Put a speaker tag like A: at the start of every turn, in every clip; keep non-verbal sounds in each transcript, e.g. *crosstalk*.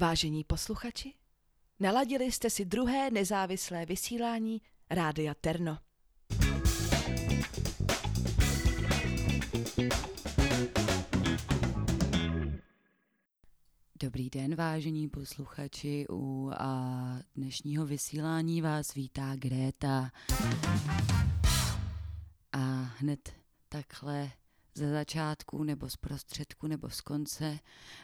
A: Vážení posluchači, naladili jste si druhé nezávislé vysílání Rádia Terno.
B: Dobrý den, vážení posluchači. U a dnešního vysílání vás vítá Gréta. A hned takhle ze začátku nebo z prostředku nebo z konce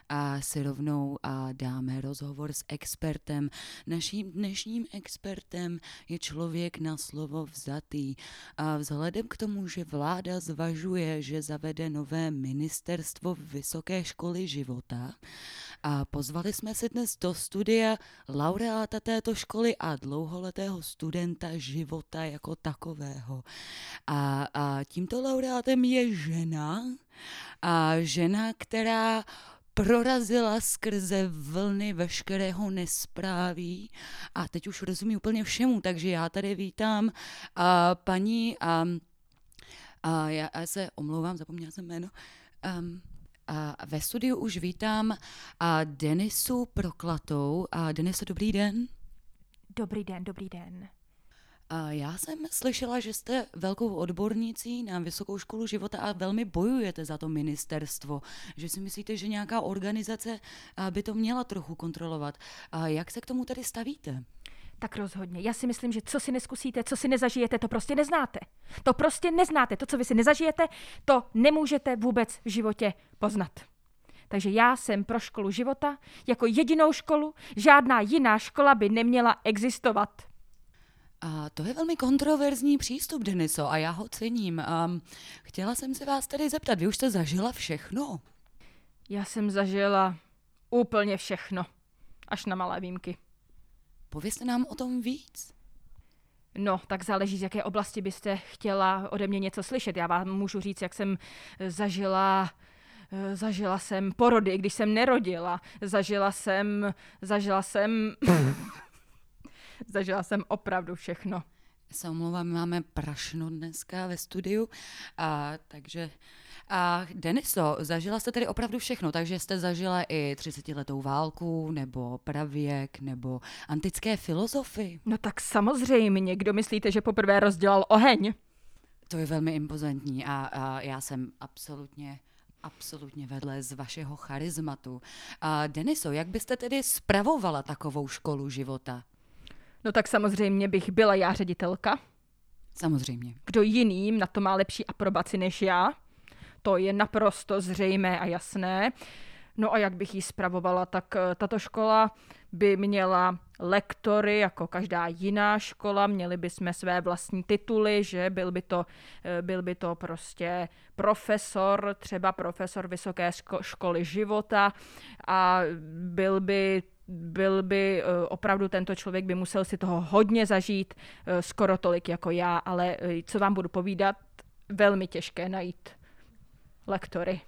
B: a si rovnou a dáme rozhovor s expertem. Naším dnešním expertem je člověk na slovo vzatý a vzhledem k tomu, že vláda zvažuje, že zavede nové ministerstvo Vysoké školy života a pozvali jsme si dnes do studia laureáta této školy a dlouholetého studenta života jako takového. A, a tímto laureátem je žena, a žena, která prorazila skrze vlny veškerého nespráví a teď už rozumí úplně všemu, takže já tady vítám a paní a, a já, já se omlouvám, zapomněla jsem jméno. Um, a ve studiu už vítám a Denisu Proklatou. A Denisa, dobrý den.
C: Dobrý den, dobrý den.
B: Já jsem slyšela, že jste velkou odbornicí na Vysokou školu života a velmi bojujete za to ministerstvo. Že si myslíte, že nějaká organizace by to měla trochu kontrolovat. Jak se k tomu tedy stavíte?
C: Tak rozhodně. Já si myslím, že co si neskusíte, co si nezažijete, to prostě neznáte. To prostě neznáte. To, co vy si nezažijete, to nemůžete vůbec v životě poznat. Takže já jsem pro školu života jako jedinou školu, žádná jiná škola by neměla existovat.
B: A to je velmi kontroverzní přístup, Deniso, a já ho cením. A chtěla jsem se vás tedy zeptat, vy už jste zažila všechno?
C: Já jsem zažila úplně všechno, až na malé výjimky.
B: Povězte nám o tom víc.
C: No, tak záleží, z jaké oblasti byste chtěla ode mě něco slyšet. Já vám můžu říct, jak jsem zažila Zažila jsem porody, když jsem nerodila. Zažila jsem, zažila jsem *laughs* Zažila jsem opravdu všechno.
B: Se omlouvám, máme prašno dneska ve studiu, a, takže... A Deniso, zažila jste tedy opravdu všechno, takže jste zažila i 30-letou válku, nebo pravěk, nebo antické filozofy?
C: No tak samozřejmě, kdo myslíte, že poprvé rozdělal oheň?
B: To je velmi impozantní a, a já jsem absolutně absolutně vedle z vašeho charizmatu. A Deniso, jak byste tedy spravovala takovou školu života?
C: No tak samozřejmě bych byla já ředitelka.
B: Samozřejmě.
C: Kdo jiným na to má lepší aprobaci než já? To je naprosto zřejmé a jasné. No a jak bych ji spravovala, tak eh, tato škola by měla lektory, jako každá jiná škola, měli by jsme své vlastní tituly, že byl by to, eh, byl by to prostě profesor, třeba profesor vysoké školy života a byl by byl by eh, opravdu tento člověk by musel si toho hodně zažít, eh, skoro tolik jako já, ale eh, co vám budu povídat, velmi těžké najít lektory.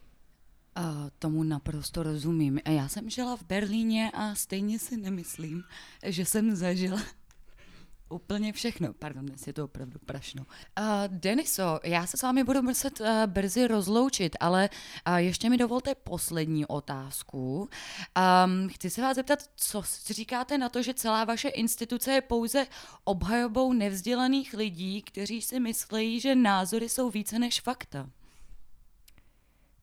B: A tomu naprosto rozumím. Já jsem žila v Berlíně a stejně si nemyslím, že jsem zažila Úplně všechno. Pardon, dnes je to opravdu prašno. Uh, Deniso, já se s vámi budu muset uh, brzy rozloučit, ale uh, ještě mi dovolte poslední otázku. Um, chci se vás zeptat, co si říkáte na to, že celá vaše instituce je pouze obhajobou nevzdělaných lidí, kteří si myslí, že názory jsou více než fakta?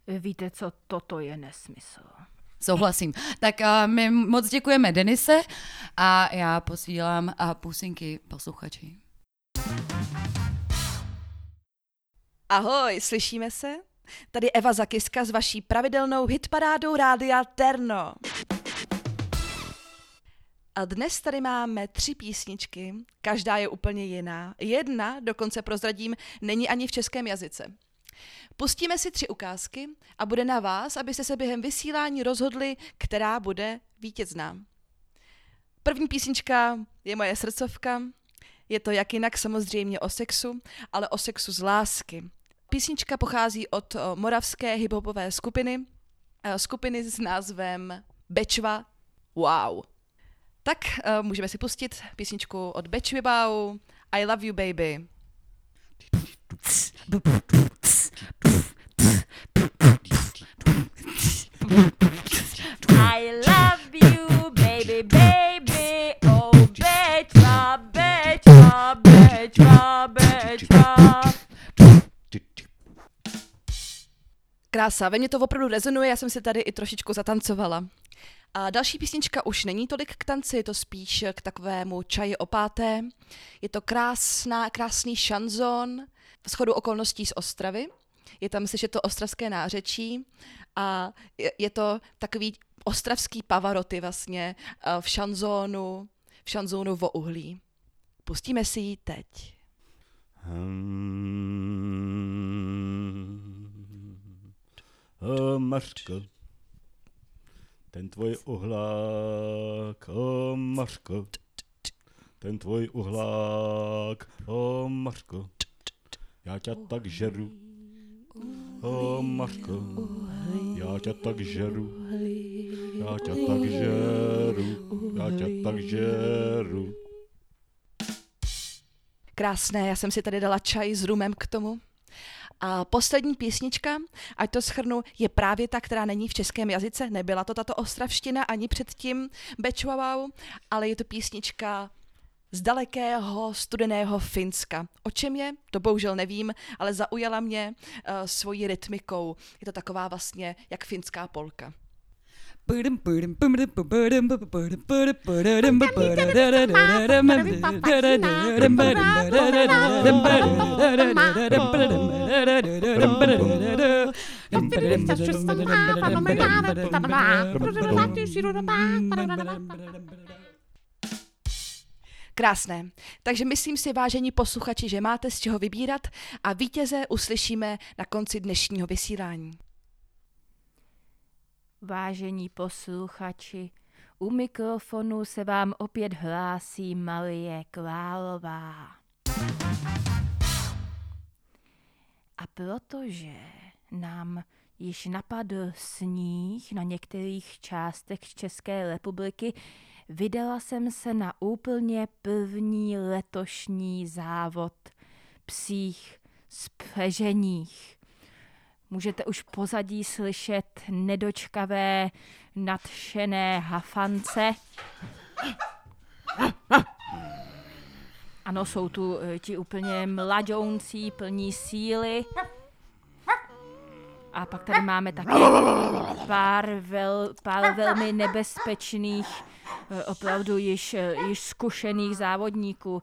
C: Víte co, toto je nesmysl.
B: Souhlasím. Tak uh, my moc děkujeme Denise a já posílám uh, pusinky posluchači.
A: Ahoj, slyšíme se? Tady Eva Zakiska s vaší pravidelnou hitparádou Rádia Terno. A dnes tady máme tři písničky, každá je úplně jiná. Jedna, dokonce prozradím, není ani v českém jazyce. Pustíme si tři ukázky a bude na vás, abyste se během vysílání rozhodli, která bude vítězná. První písnička je moje srdcovka. Je to jak jinak samozřejmě o sexu, ale o sexu z lásky. Písnička pochází od moravské hiphopové skupiny, skupiny s názvem Bečva Wow. Tak uh, můžeme si pustit písničku od Bečvy Wow, I Love You Baby. *laughs*
C: I love you, baby, baby. Oh, Betra, Betra, Betra, Betra.
A: Krása, ve mně to opravdu rezonuje, já jsem si tady i trošičku zatancovala. A další písnička už není tolik k tanci, je to spíš k takovému čaji opáté. Je to krásná, krásný šanzon, v schodu okolností z Ostravy. Je tam slyšet to ostravské nářečí a je, je to takový ostravský pavaroty vlastně eh, v šanzónu, v šanzónu vo uhlí. Pustíme si ji teď.
D: Hmm. O Mařko, ten tvoj uhlák, o Mařko, ten tvoj uhlák, o Mařko, já tě tak žeru, o Mařko, já tě tak žeru, já tě tak žeru, já tě tak žeru.
A: Krásné, já jsem si tady dala čaj s rumem k tomu. A poslední písnička, ať to schrnu, je právě ta, která není v českém jazyce. Nebyla to tato ostravština ani předtím Bečuavau, ale je to písnička z dalekého studeného Finska. O čem je? To bohužel nevím, ale zaujala mě uh, svojí rytmikou. Je to taková vlastně jak finská polka. Krásné. Takže myslím si, vážení posluchači, že máte z čeho vybírat a vítěze uslyšíme na konci dnešního vysílání.
C: Vážení posluchači, u mikrofonu se vám opět hlásí Marie Králová. A protože nám již napadl sníh na některých částech České republiky, vydala jsem se na úplně první letošní závod psích spřeženích. Můžete už pozadí slyšet nedočkavé, nadšené hafance. Ano, jsou tu eh, ti úplně mladoucí, plní síly. A pak tady máme taky pár, vel, pár velmi nebezpečných, eh, opravdu již, eh, již zkušených závodníků.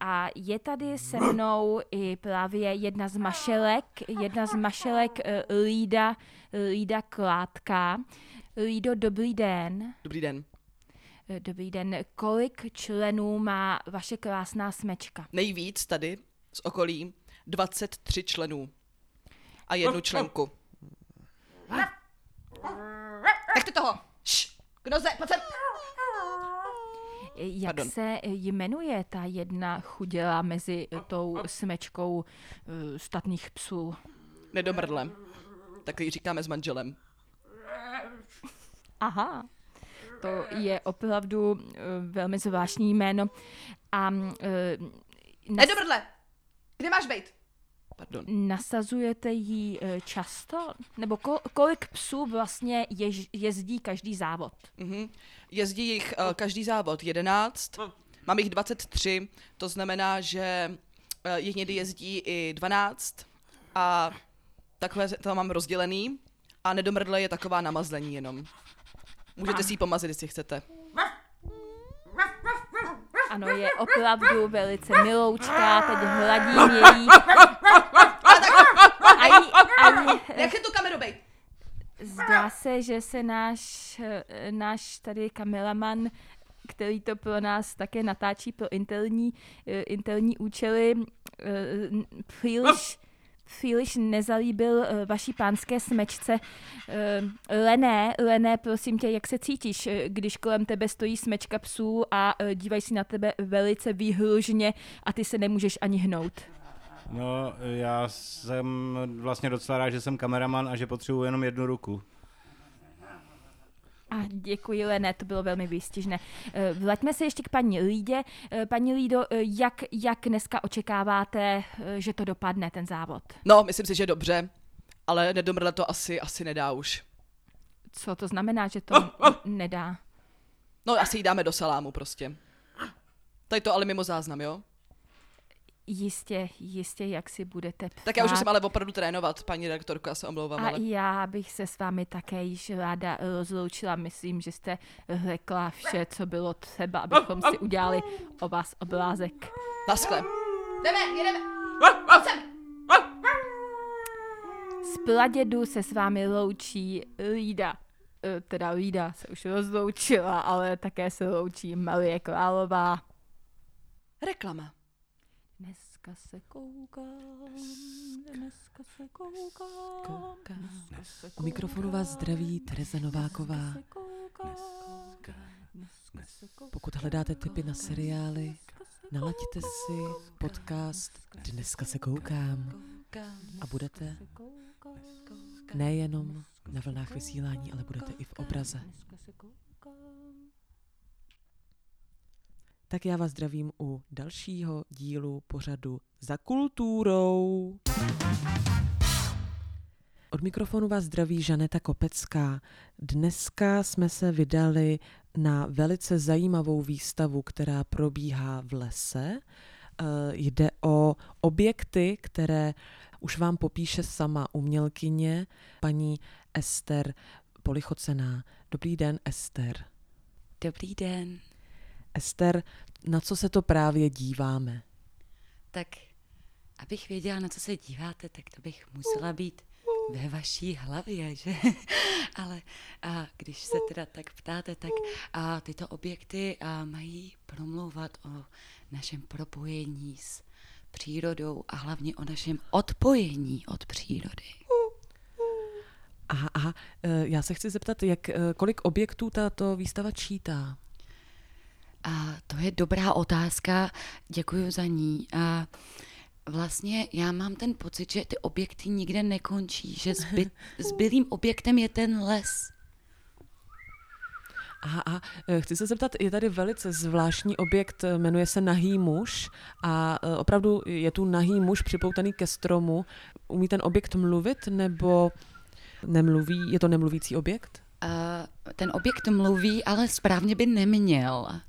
C: A je tady se mnou i právě jedna z mašelek, jedna z mašelek eh, Lída, Lída Klátka. Lído, dobrý den.
A: Dobrý den.
C: Dobrý den. Kolik členů má vaše krásná smečka?
A: Nejvíc tady z okolí 23 členů a jednu členku. Nechte toho! Šš! Kdo se? Pojď sem!
C: Jak
A: Pardon.
C: se jmenuje ta jedna chuděla mezi tou smečkou eh, statných psů?
A: Nedomrdle. Tak ji říkáme s manželem.
C: Aha, to je opravdu uh, velmi zvláštní jméno. A uh, nas-
A: Nedomrdle! Kde máš být? Pardon.
C: nasazujete ji uh, často? Nebo ko- kolik psů vlastně jež- jezdí každý závod?
A: Mhm. Jezdí jich uh, každý závod 11, mám jich 23, to znamená, že uh, jich někdy jezdí i 12 a takhle to mám rozdělený a nedomrdle je taková namazlení jenom. Můžete si ji pomazit, jestli chcete.
C: Ano, je opravdu velice miloučká, teď hladím její. Ani, ani,
A: Jak je tu kameru bej?
C: Zdá se, že se náš, eh, náš tady kameraman, který to pro nás také natáčí pro interní, eh, interní účely, eh, příliš, příliš nezalíbil vaší pánské smečce. Lené, Lené, prosím tě, jak se cítíš, když kolem tebe stojí smečka psů a dívají si na tebe velice výhružně a ty se nemůžeš ani hnout?
D: No, já jsem vlastně docela rád, že jsem kameraman a že potřebuji jenom jednu ruku.
C: A děkuji, Lené, to bylo velmi výstižné. Eh, Vraťme se ještě k paní Lídě. Eh, Paní Lído, eh, jak, jak dneska očekáváte, že to dopadne, ten závod?
A: No, myslím si, že dobře, ale nedomrdle to asi, asi nedá už.
C: Co to znamená, že to n- nedá?
A: No, asi ji dáme do salámu prostě. Tady to ale mimo záznam, jo?
C: Jistě, jistě, jak si budete ptát.
A: Tak já už musím ale opravdu trénovat, paní redaktorko, já se omlouvám,
C: A
A: ale...
C: já bych se s vámi také již ráda rozloučila. Myslím, že jste řekla vše, co bylo třeba, abychom si udělali o vás obrázek.
A: Naschle. Jdeme, jedeme.
C: Z pradědu se s vámi loučí Lída. Eh, Teda Lída se už rozloučila, ale také se loučí Marie Králová.
A: Reklama.
C: Dneska se koukám, dneska se koukám, se
E: U mikrofonu vás zdraví Tereza Nováková.
C: se koukám, dneska se koukám,
E: Pokud hledáte tipy na seriály, nalaďte si podcast Dneska se koukám. a budete nejenom na vlnách vysílání, ale budete i v obraze.
C: dneska se koukám.
E: Tak já vás zdravím u dalšího dílu pořadu Za kulturou. Od mikrofonu vás zdraví Žaneta Kopecká. Dneska jsme se vydali na velice zajímavou výstavu, která probíhá v lese. Eh, Jde o objekty, které už vám popíše sama umělkyně, paní Ester Polichocená. Dobrý den, Ester.
B: Dobrý den.
E: Ester, na co se to právě díváme?
B: Tak, abych věděla, na co se díváte, tak to bych musela být ve vaší hlavě, že? *laughs* Ale a když se teda tak ptáte, tak a tyto objekty a mají promlouvat o našem propojení s přírodou a hlavně o našem odpojení od přírody.
E: Aha, aha, eh, já se chci zeptat, jak, eh, kolik objektů tato výstava čítá?
B: A to je dobrá otázka, děkuji za ní. A vlastně já mám ten pocit, že ty objekty nikde nekončí, že zby, *laughs* zbylým objektem je ten les.
E: Aha, aha, eh, chci se zeptat, je tady velice zvláštní objekt, eh, jmenuje se Nahý muž a eh, opravdu je tu nahý muž připoutaný ke stromu. Umí ten objekt mluvit nebo nemluví? Je to nemluvící objekt?
B: A ten objekt mluví, ale správně by neměl.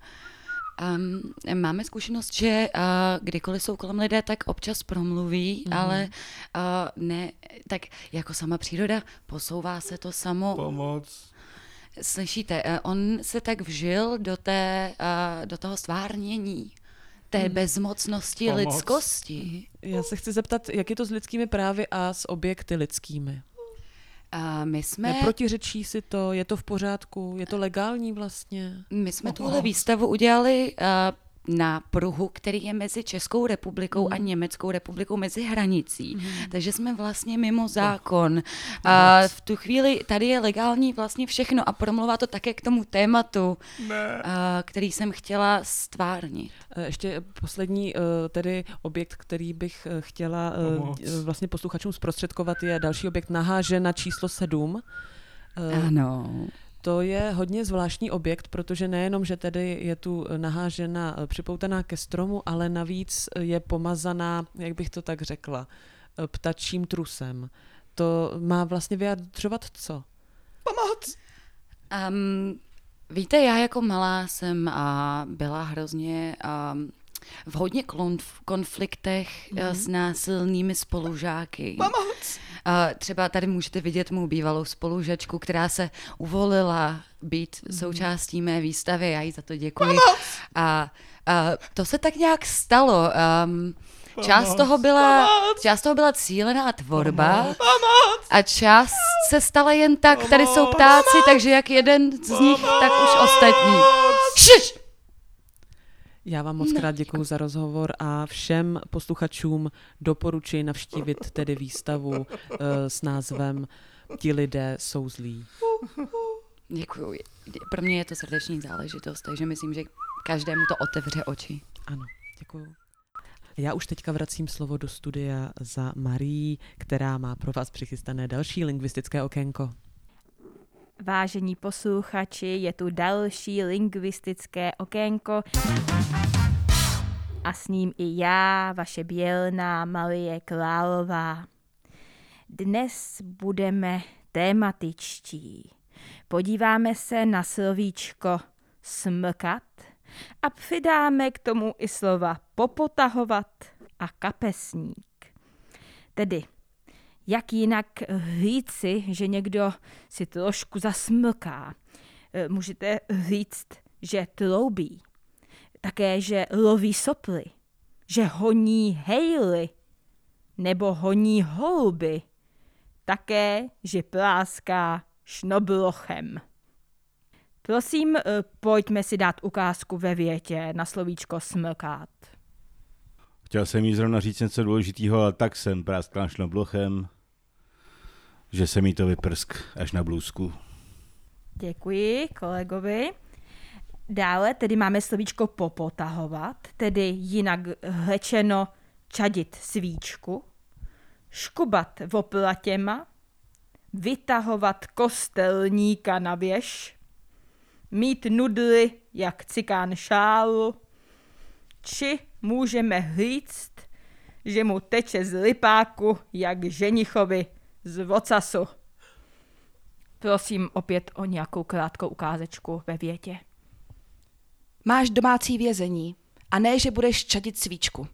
B: Um, máme zkušenost, že uh, kdykoliv jsou kolem lidé, tak občas promluví, mm. ale uh, ne, tak jako sama příroda, posouvá se to samo.
D: Pomoc.
B: Slyšíte, eh, on se tak vžil do, té, eh, do toho stvárnění, té bezmocnosti
D: Pomoc.
B: lidskosti.
E: Já se chci zeptat, jak je to s lidskými právy a s objekty lidskými?
B: A my jsme,
E: Neprotiřečí si to? Je to v pořádku? Je to legální vlastně?
B: my jsme tuhle výstavu udělali eh, na pruhu, který je mezi Českou republikou a Německou republikou mezi hranicí. Takže jsme vlastně mimo zákon. A v tu chvíli tady je legální vlastně všechno a promluvá to také k tomu tématu, a, který jsem chtěla stvárnit.
E: Eh, Ještě poslední eh, tedy objekt, který bych eh, chtěla
D: Pomoc.
E: vlastně posluchačům zprostředkovat, je další objekt Nahá žena číslo 7. Eh,
B: Ano.
E: To je hodně zvláštní objekt, protože nejenom, že tedy je tu nahá žena eh, připoutaná ke stromu, ale navíc je pomazaná, jak bych to tak řekla, eh, ptačím trusem. To má vlastně vyjadřovat co?
A: Pomoc!
B: Um, víte, já jako malá jsem a byla hrozně um, v hodně konf- konfliktech mm-hmm. s násilnými spolužáky.
A: Pomoc!
B: Třeba tady můžete vidět mou bývalou spolužačku, která se uvolila být mm-hmm. součástí mé výstavy. Já jí za to děkuji. A, a to se tak nějak stalo. Um, část toho byla, část toho byla cílená tvorba a část se stala jen tak. Tady jsou ptáci, takže jak jeden z nich, tak už ostatní. Šš!
E: Já vám moc krát děkuji za rozhovor a všem posluchačům doporučuji navštívit tedy výstavu eh, s názvem Ti lidé jsou zlí.
B: Děkuji. Pro mě je to srdeční záležitost, takže myslím, že každému to otevře oči.
E: Ano, děkuji. Já už teďka vracím slovo do studia za Marí, která má pro vás přichystané další lingvistické okénko.
C: Vážení posluchači, je tu další lingvistické okénko a s ním i já, vaše bělná Marie Králová. Dnes budeme tématičtí. Podíváme se na slovíčko smrkat a přidáme k tomu i slova popotahovat a kapesník. Tedy, jak jinak říci, že někdo si trošku zasmlká. E, můžete říct, že troubí. Také, že loví soply. Že honí hejly. Nebo honí holuby. Také, že pláská šnoblochem. Prosím, e, pojďme si dát ukázku ve větě na slovíčko smlkát.
D: Chtěl jsem jí zrovna říct něco důležitého, ale tak jsem práskal šnoblochem, že se mi to vyprsk až na blůzku.
C: Děkuji kolegovi. Dále tedy máme slovíčko popotahovat, tedy jinak řečeno čadit svíčku, škubat voplatěma, vytahovat kostelníka na věž, mít nudly jak cikán šálu, či můžeme říct, že mu teče z lipáku jak ženichovi z vocasu. Prosím opět o nějakou krátkou ukázečku ve větě.
A: Máš domácí vězení a ne, že budeš čadit svíčku.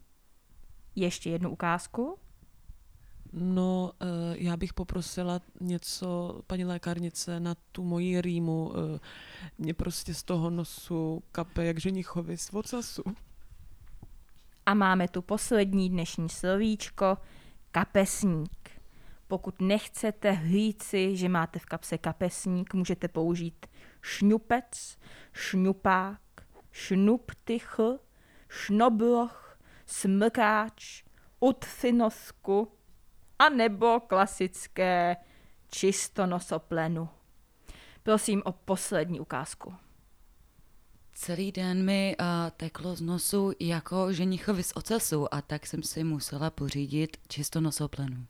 C: Ještě jednu ukázku.
E: No, eh, já bych poprosila něco, paní lékárnice, na tu moji rýmu. eh, Mě prostě z toho nosu kape jak ženichovi z vocasu.
C: A máme tu poslední dnešní slovíčko, kapesník. Pokud nechcete říci, že máte v kapse kapesník, můžete použít šňupec, šňupák, šnuptychl, šnobloch, smrkáč, utfinosku a nebo klasické čistonosoplenu. Prosím o poslední ukázku.
B: Celý den mi uh, teklo z nosu jako ženichovi z ocasu a tak jsem si musela pořídit čisto nosoplenu.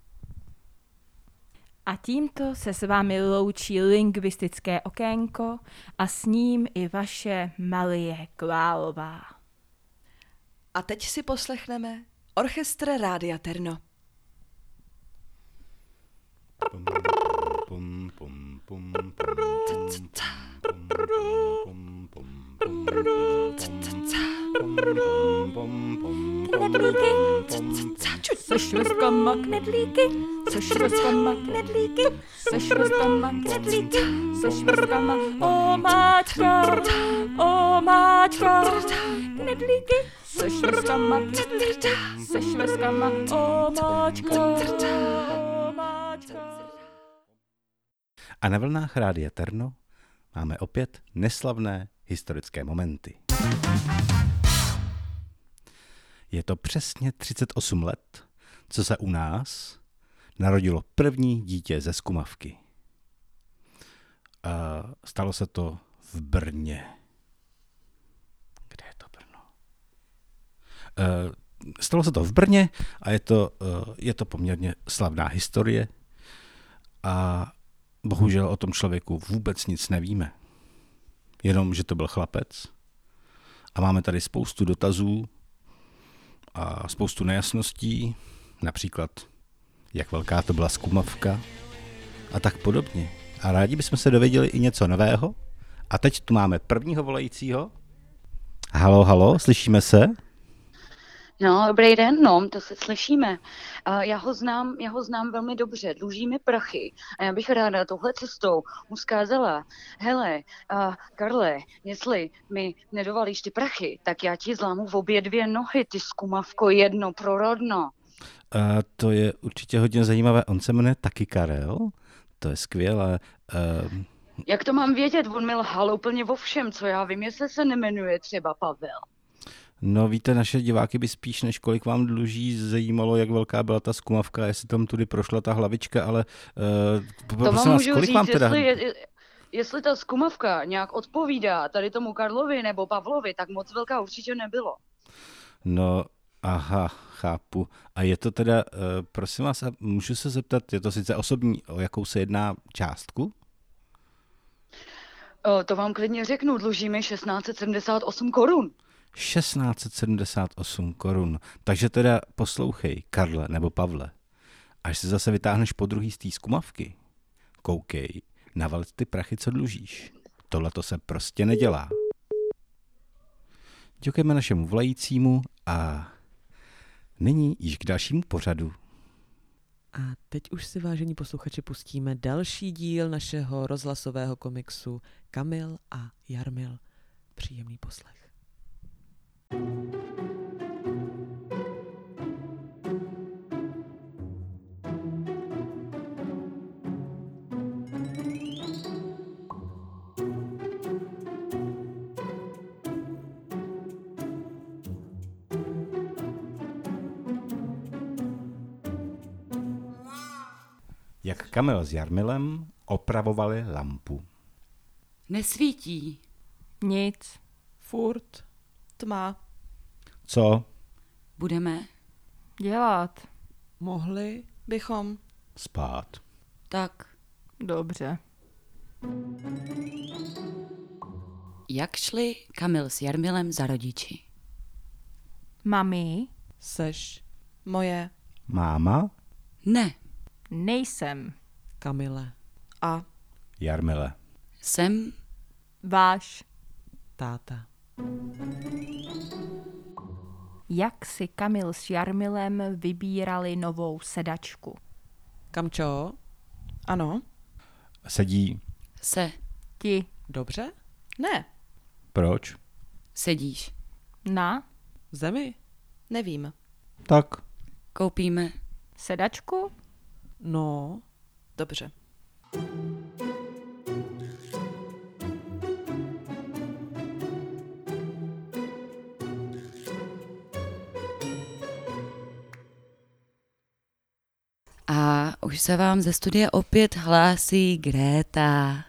C: A tímto se s vámi loučí lingvistické okénko a s ním i vaše Malie Klálová.
A: A teď si poslechneme orchestr Rádia Terno.
D: Pum, pum, pum, pum, pum, pum, pum, pum, pum,
C: Knedlíky, knedlíky, knedlíky, knedlíky, omáčka, omáčka, knedlíky, omáčka, omáčka.
D: A na vlnách rádia Terno máme opět neslavné historické momenty. Je to přesně 38 let, co se u nás narodilo první dítě ze skumavky. Stalo se to v Brně. Kde je to Brno? Eh, Stalo se to v Brně a je to, eh, je to poměrně slavná historie a bohužel o tom člověku vůbec nic nevíme. Jenom, že to byl chlapec. A máme tady spoustu dotazů a spoustu nejasností, například, jak velká to byla skumavka a tak podobně. A rádi bychom se dověděli i něco nového. A teď tu máme prvního volajícího. Halo, halo, slyšíme se?
F: No, dobrý den, no, to se slyšíme. Uh, já, ho znám, já ho znám velmi dobře, dluží mi prachy a já bych ráda touhle cestou mu zkázala, hele, uh, Karle, jestli mi nedovalíš ty prachy, tak já ti zlámu v obě dvě nohy, ty skumavko jedno prorodno.
D: A to je určitě hodně zajímavé. On se jmenuje taky Karel. To je skvělé. Uh,
F: Jak to mám vědět? On mi lhal úplně o všem, co já vím, jestli se nemenuje třeba Pavel.
D: No víte, naše diváky by spíš, než kolik vám dluží, zajímalo, jak velká byla ta skumavka, jestli tam tudy prošla ta hlavička, ale uh,
F: To vám
D: vás,
F: můžu
D: kolik
F: říct,
D: vám teda...
F: jestli, je, jestli ta skumavka nějak odpovídá tady tomu Karlovi nebo Pavlovi, tak moc velká určitě nebylo.
D: No, aha, chápu. A je to teda, uh, prosím vás, a můžu se zeptat, je to sice osobní, o jakou se jedná částku?
F: O, to vám klidně řeknu, dluží mi 1678 korun.
D: 1678 korun. Takže teda poslouchej, Karle nebo Pavle, až se zase vytáhneš po druhý z té skumavky, koukej, naval ty prachy, co dlužíš. Tohle to se prostě nedělá. Děkujeme našemu volajícímu a Nyní již k dalšímu pořadu.
E: A teď už si, vážení posluchači, pustíme další díl našeho rozhlasového komiksu Kamil a Jarmil. Příjemný poslech.
D: Jak Kamil s Jarmilem opravovali lampu.
B: Nesvítí.
C: Nic.
E: Furt.
A: Tma.
D: Co?
B: Budeme?
C: Dělat.
E: Mohli?
A: Bychom.
D: Spát.
B: Tak.
C: Dobře.
B: Jak šli Kamil s Jarmilem za rodiči?
C: Mami,
E: Seš
A: Moje.
D: Máma?
B: Ne,
C: nejsem.
E: Kamile.
A: A.
D: Jarmile.
B: jsem
C: Váš.
E: Táta.
C: Jak si Kamil s Jarmilem vybírali novou sedačku?
E: Kamčo?
A: Ano.
D: Sedí.
B: se,
C: Ti
E: Dobře?
A: Ne.
D: Proč?
B: sedíš.
C: na
E: Zemi?
A: Nevím.
D: Tak.
B: Koupíme.
C: sedačku?
E: No,
A: Dobře.
B: Už se vám ze studia opět hlásí Gréta.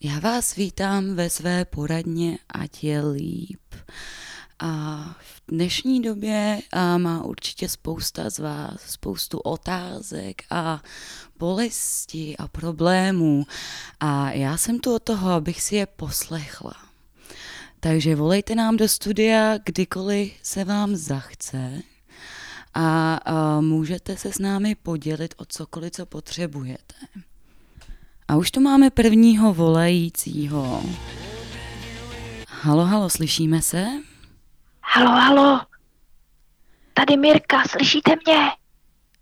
B: Já vás vítám ve své poradně, ať je líp. A v dnešní době a má určitě spousta z vás spoustu otázek a bolesti a problémů. A já jsem tu od toho, abych si je poslechla. Takže volejte nám do studia, kdykoliv se vám zachce a, můžete se s námi podělit o cokoliv, co potřebujete. A už tu máme prvního volajícího. Halo, halo, slyšíme se?
G: Halo, halo. Tady Mirka, slyšíte mě?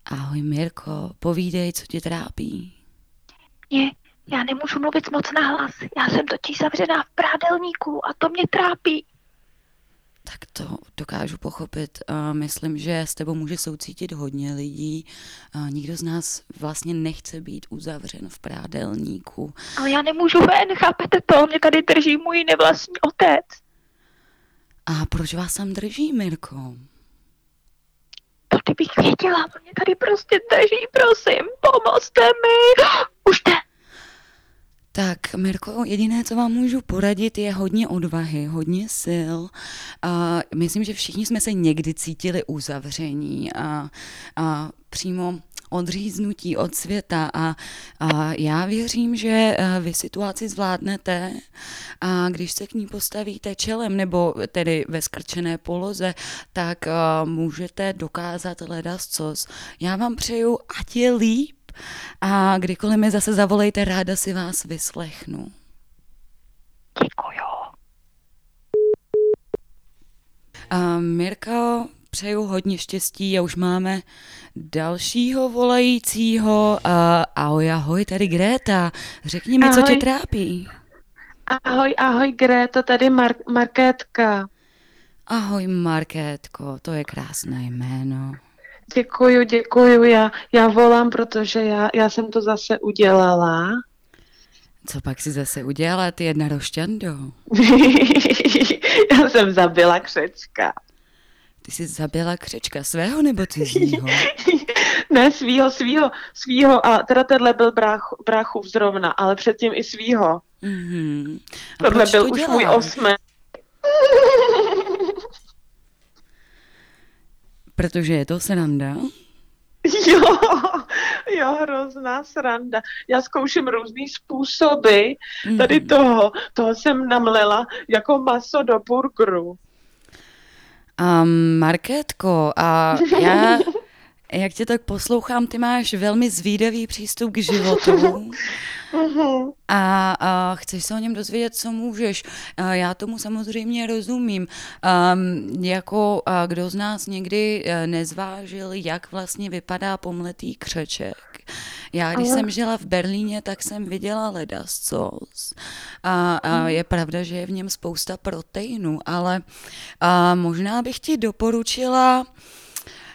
B: Ahoj Mirko, povídej, co tě trápí.
G: Mě, já nemůžu mluvit moc nahlas. Já jsem totiž zavřená v prádelníku a to mě trápí.
B: Tak to dokážu pochopit. A myslím, že s tebou může soucítit hodně lidí. A nikdo z nás vlastně nechce být uzavřen v prádelníku.
G: Ale já nemůžu ven, chápete to? Mě tady drží můj nevlastní otec.
B: A proč vás tam drží, Mirko?
G: To kdybych věděla, on mě tady prostě drží, prosím, pomozte mi. Už jde.
B: Tak, Mirko, jediné, co vám můžu poradit, je hodně odvahy, hodně sil. A myslím, že všichni jsme se někdy cítili uzavření a, a přímo odříznutí od světa a, a já věřím, že eh, vy situaci zvládnete a když se k ní postavíte čelem nebo tedy ve skrčené poloze, tak uh, můžete dokázat ledascos. Já vám přeju, ať je líp a kdykoliv mi zase zavolejte, ráda si vás vyslechnu.
G: Děkuju.
B: A Mirko, přeju hodně štěstí a už máme dalšího volajícího. A ahoj, ahoj, tady Gréta. Řekni mi, co tě
H: Ahoj.
B: trápí.
H: Ahoj, ahoj, Gréto, tady Mar- Markétka.
B: Ahoj, Markétko, to je krásné jméno.
H: Děkuju, děkuju, já, já volám, protože já, já jsem to zase udělala.
B: Co pak si zase udělala, ty jedna rošťando? *laughs*
H: já jsem zabila křečka.
B: Ty jsi zabila křečka svého nebo cizího? *laughs*
H: ne, svýho, svýho, svýho, a teda tenhle byl brách, bráchův zrovna, ale předtím i svýho.
B: Mhm. A
H: Tohle byl
B: to
H: už můj osmý.
B: Protože je to sranda. *laughs*
H: Jo, jo, hrozná sranda. Já zkouším různý způsoby tady
B: Mhm.
H: toho. Toho jsem namlela jako maso do burgeru.
B: A Markétko, a já, *laughs* jak tě tak poslouchám, ty máš velmi zvídavý přístup k životu. *laughs*
H: Mhm.
B: A, a a chceš se o něm dozvědět, co můžeš. A já tomu samozřejmě rozumím. Um, jako a kdo z nás někdy e, nezvážil, jak vlastně vypadá pomletý křeček. Já, když jsem žila v Berlíně, tak jsem viděla ledascos. A, a je pravda, že je v něm spousta proteinů, ale a možná bych ti doporučila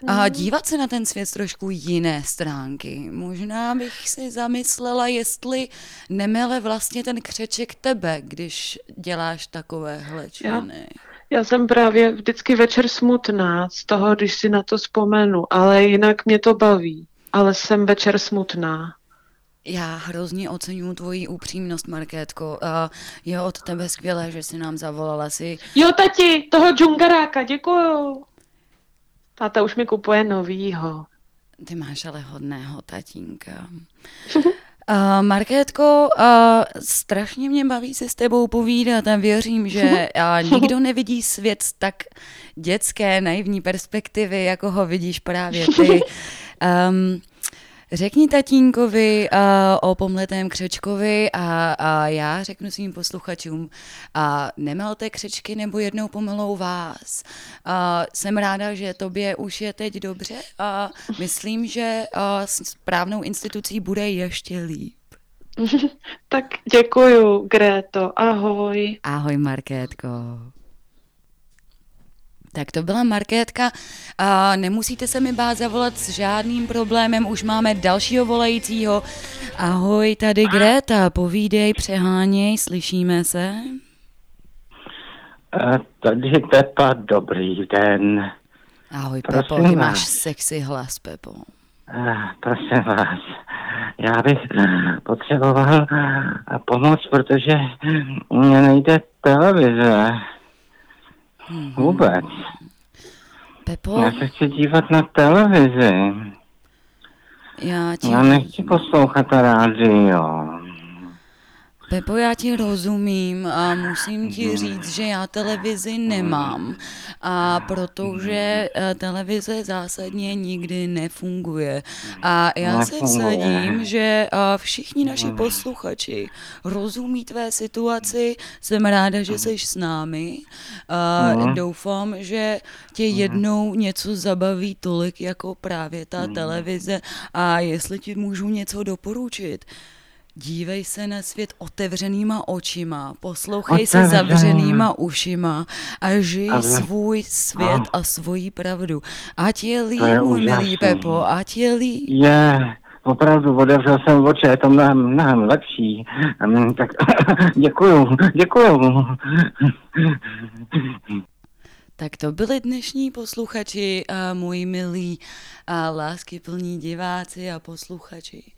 B: a dívat se na ten svět z trošku jiné stránky. Možná bych si zamyslela, jestli nemele vlastně ten křeček tebe, když děláš takovéhle činy.
H: Já jsem právě vždycky večer smutná z toho, když si na to vzpomenu, ale jinak mě to baví. Ale jsem večer smutná.
B: Já hrozně oceňuji tvoji upřímnost, Markétko. Je od tebe skvělé, že jsi nám zavolala si.
H: Jo, tati, toho džungaráka, děkuju. Táta už mi kupuje novýho.
B: Ty máš ale hodného tatínka. Uh, *laughs* Markétko, uh, strašně mě baví se s tebou povídat a věřím, že *laughs* uh, nikdo nevidí svět z tak dětské, naivní perspektivy, jako ho vidíš právě ty. *laughs* Um, řekni tatínkovi uh, o pomletém křečkovi a, a já řeknu svým posluchačům, a nemelte křečky nebo jednou pomelou vás. A jsem ráda, že tobě už je teď dobře a myslím, že a, s správnou institucí bude ještě líp. *laughs*
H: Tak děkuju, Gréto, ahoj.
B: Ahoj, Markétko. Tak to byla Markétka. A nemusíte se mi bát zavolat s žádným problémem, už máme dalšího volajícího. Ahoj, tady Greta, povídej, přeháněj, slyšíme se?
I: A tady Pepa, dobrý den.
B: Ahoj,
I: Prosím
B: Pepo, ty
I: vás.
B: máš sexy hlas, Pepo.
I: A, prosím vás, já bych potřeboval a, pomoc, protože mě nejde televize. Vůbec.
B: Pepo,
I: Já se chci dívat na televizi.
B: já ti...
I: Já nechci poslouchat rádio.
B: Pepo, já ti rozumím a musím ti říct, že já televizi nemám. A protože eh, televize zásadně nikdy nefunguje. A já se
I: Nefunguje.
B: vsadím, že eh, všichni naši posluchači rozumí tvé situaci. Jsem ráda, že jsi s námi. A doufám, že tě jednou něco zabaví tolik jako právě ta televize. A jestli ti můžu něco doporučit, Dívej se na svět otevřenýma očima, poslouchej se
I: Otevřenýma.
B: zavřenýma ušima a žij
I: Ale-
B: svůj svět a svoji pravdu. Ať je líp,
I: je
B: můj milý. Pepo, ať je líp.
I: Je, opravdu, otevřel jsem oči, je to mnohem, mnohem lepší. Tak *laughs* děkuju, děkuju.
B: Tak to byli dnešní posluchači, a moji milí a láskyplní diváci a posluchači.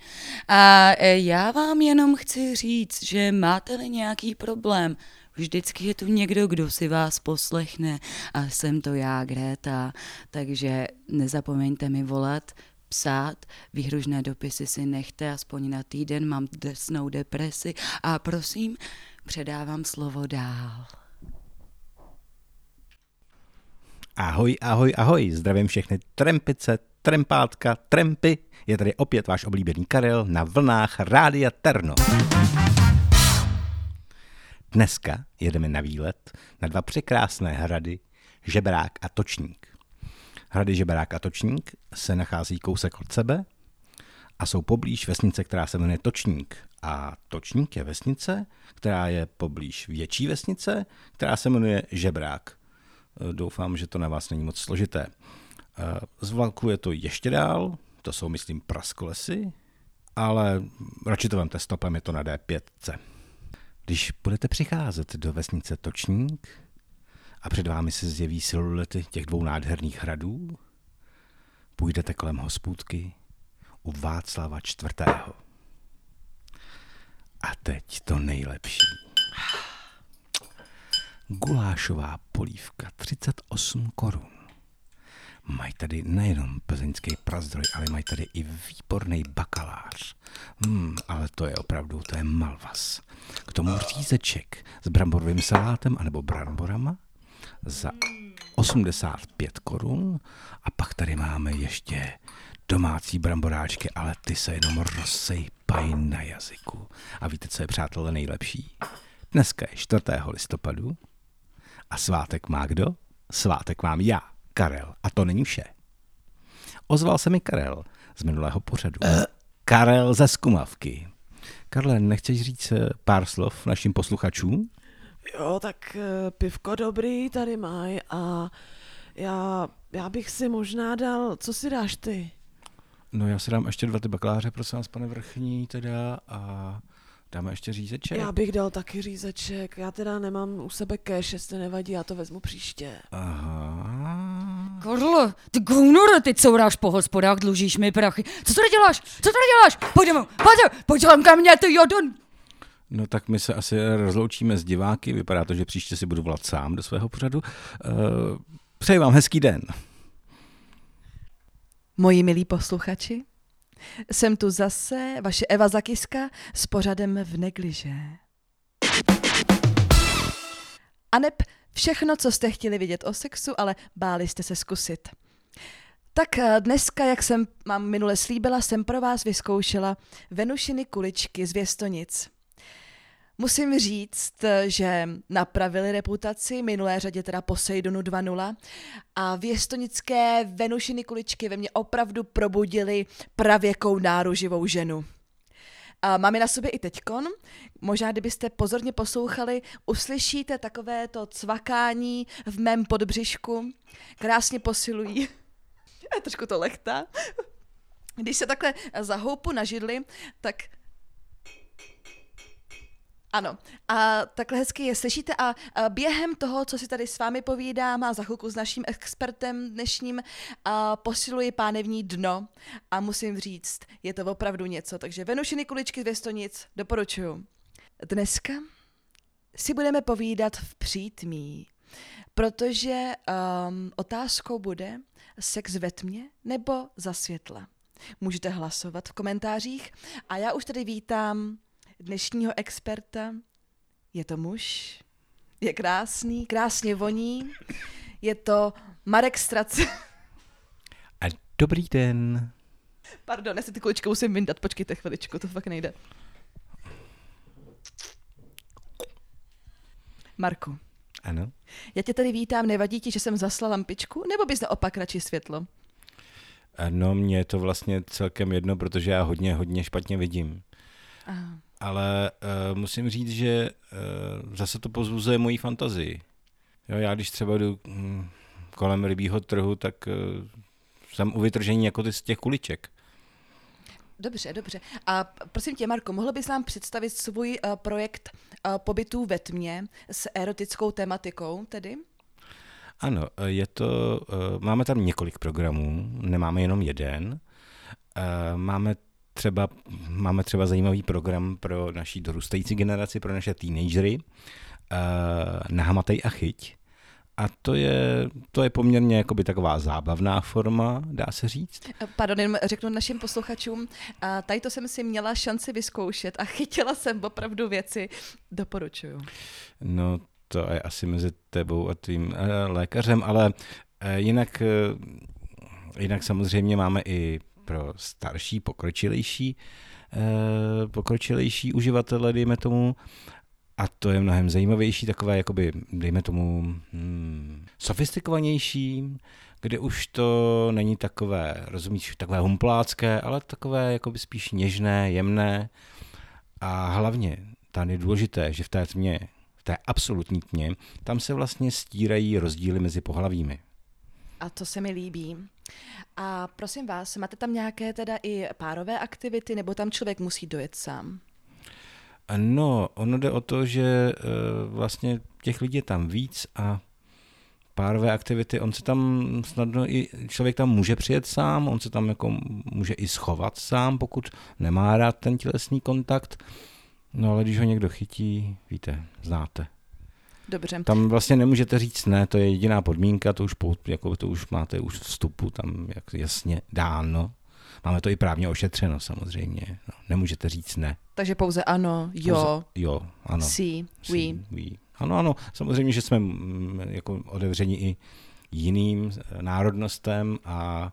B: A e, já vám jenom chci říct, že máte-li nějaký problém, vždycky je tu někdo, kdo si vás poslechne a jsem to já, Gréta, takže nezapomeňte mi volat, psát, výhružné dopisy si nechte, aspoň na týden mám drsnou depresi a prosím, předávám slovo dál.
D: Ahoj, ahoj, ahoj, zdravím všechny trempice, trempátka, trempy. Je tady opět váš oblíbený Karel na vlnách Rádia Terno. Dneska jedeme na výlet na dva překrásné hrady, Žebrák a Točník. Hrady Žebrák a Točník se nachází kousek od sebe a jsou poblíž vesnice, která se jmenuje Točník. A Točník je vesnice, která je poblíž větší vesnice, která se jmenuje Žebrák. Eh, Doufám, že to na vás není moc složité. Eh, Z vlaku je to ještě dál, to jsou, myslím, praskolesy, ale radši to vemte stopem, je to na D5. Když budete přicházet do vesnice Točník a před vámi se zjeví silulety těch dvou nádherných hradů, půjdete kolem hospůdky u Václava IV. A teď to nejlepší. Gulášová polívka 38 korun. Mají tady nejenom plzeňský prazdroj, ale mají tady i výborný bakalář. Hmm, ale to je opravdu, to je malvas. K tomu řízeček s bramborovým salátem anebo bramborama za 85 korun. A pak tady máme ještě domácí bramboráčky, ale ty se jenom rozsejpají na jazyku. A víte, co je, přátelé, nejlepší? Dneska je 4. listopadu a svátek má kdo? Svátek mám já, Karel. A to není vše. Ozval se mi Karel z minulého pořadu. Karel ze Skumavky. Karle, nechceš říct eh, pár slov našim posluchačům?
E: Jo, tak eh, pivko dobrý tady maj a já, já bych si možná dal, co si dáš ty?
D: No já si dám ještě dva ty bakláře, prosím vás, pane Vrchní, teda, a dáme ještě řízeček.
E: Já bych dal taky řízeček, já teda nemám u sebe cash, jestli nevadí, já to vezmu příště.
D: Aha.
B: Karlo, ty gounore, ty couráš po hospodách, dlužíš mi prachy. Co tady děláš? Co tady děláš? Pojď domů, pojď, pojď ke mně, ty jodon.
D: No tak my se asi rozloučíme s diváky, vypadá to, že příště si budu volat sám do svého pořadu. Uh, přeji vám hezký den.
A: Moji milí posluchači, jsem tu zase, vaše Eva Zakiska s pořadem v negliže. A neb všechno, co jste chtěli vidět o sexu, ale báli jste se zkusit. Tak eh, dneska, jak jsem mám minule slíbila, jsem pro vás vyzkoušela Venušiny kuličky z Věstonic. Musím říct, že napravili reputaci, minulé řadě teda Poseidonu 2.0 a věstonické Venušiny kuličky ve mně opravdu probudily pravěkou náruživou ženu. A mám je na sobě i teďkon. Možná, kdybyste pozorně poslouchali, uslyšíte takové to cvakání v mém podbřišku. Krásně posilují. *laughs* Trošku to lechtá. Když se takhle zahoupu na židli, tak ano, a takhle hezky je slyšíte a, během toho, co si tady s vámi povídám a za chvilku s naším expertem dnešním, a posiluji pánevní dno a musím říct, je to opravdu něco, takže Venušiny kuličky z Věstonic doporučuju. Dneska si budeme povídat v přítmí, protože um, otázkou bude sex ve tmě nebo za světla. Můžete hlasovat v komentářích a já už tady vítám dnešního experta. Je to muž, je krásný, krásně voní, je to Marek Strac.
D: A dobrý den.
A: Pardon, já si ty kuličky musím vyndat, počkejte chviličku, to fakt nejde. Marku,
D: Ano.
A: já tě tady vítám, nevadí ti, že jsem zasla lampičku, nebo bys naopak radši světlo?
D: No, mně je to vlastně celkem jedno, protože já hodně, hodně špatně vidím.
A: Aha.
D: Ale uh, musím říct, že uh, zase to pozbuzuje moji fantazii. Jo, já když třeba jdu hm, kolem rybího trhu, tak uh, jsem u vytržení jako ty z těch kuliček.
A: Dobře, dobře. A prosím tě, Marko, mohl bys nám představit svůj uh, projekt uh, pobytů ve tmě s erotickou tematikou tedy?
D: Ano, je to, uh, máme tam několik programů, nemáme jenom jeden. Uh, máme třeba, máme třeba zajímavý program pro naší dorůstající generaci, pro naše teenagery, uh, Nahamatej a chyť. A to je, to je poměrně jakoby taková zábavná forma, dá se říct.
A: Eh, Pardon, jenom řeknu našim posluchačům, a tady to jsem si měla šanci vyzkoušet a chytila jsem opravdu věci. Doporučuju.
D: No, to je asi mezi tebou a tvým uh, lékařem, ale uh, jinak, jinak samozřejmě máme i pro starší, pokročilejší, uh, pokročilejší uživatele, dejme tomu, a to je mnohem zajímavější, takové, jakoby, dejme tomu, hmm, sofistikovanější, kde už to není takové, rozumíš, takové humplácké, ale takové jakoby spíš něžné, jemné. A hlavně, tam je důležité, že v té tmě, v té absolutní tmě, tam se vlastně stírají rozdíly mezi pohlavími.
A: A to se mi líbí. A prosím vás, máte tam nějaké teda i párové aktivity, nebo tam člověk musí dojet sám?
D: No, ono jde o to, že uh, vlastně těch lidí je tam víc a párové aktivity, on se tam snadno i, člověk tam může přijet sám, on se tam jako může i schovat sám, pokud nemá rád ten tělesný kontakt, no ale když ho někdo chytí, víte, znáte.
A: Dobře.
D: Tam vlastně nemůžete říct ne, to je jediná podmínka, to už, po, jako to už máte už vstupu tam jak jasně dáno. Máme to i právně ošetřeno samozřejmě. No, nemůžete říct ne.
A: Takže pouze ano, jo,
D: Pouze, jo, ano.
A: si,
D: Si,
A: oui.
D: oui. Ano, ano, samozřejmě, že jsme mm, jako otevřeni i jiným národnostem a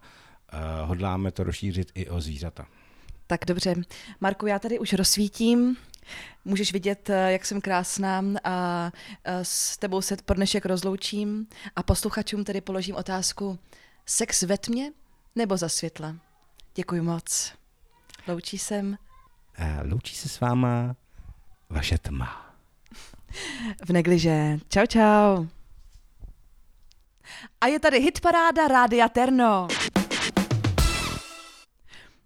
D: uh, hodláme to rozšířit i o zvířata.
A: Tak dobře. Marku, já tady už rozsvítím. Můžeš vidět, eh, jak jsem krásná a eh, s tebou se pro dnešek rozloučím a posluchačům tedy položím otázku. Sex ve tmě nebo za světla? Děkuji moc. Loučí jsem.
D: Uh, loučí se s váma vaše tma.
A: V negliže. Čau, čau. A je tady hitparáda Rádia Terno.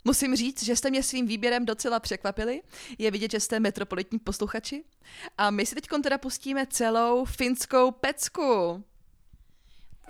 A: Musím říct, že jste mě svým výběrem docela překvapili. Je vidět, že jste metropolitní posluchači. A my si teď teda pustíme celou finskou pecku.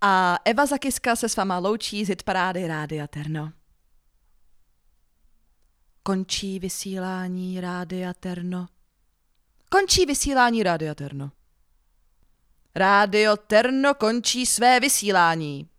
A: A Eva Zakiska se s váma loučí z hitparády Rádia Terno. Končí vysílání Rádia Terno. Končí vysílání Rádia Terno. Rádio Terno končí své vysílání.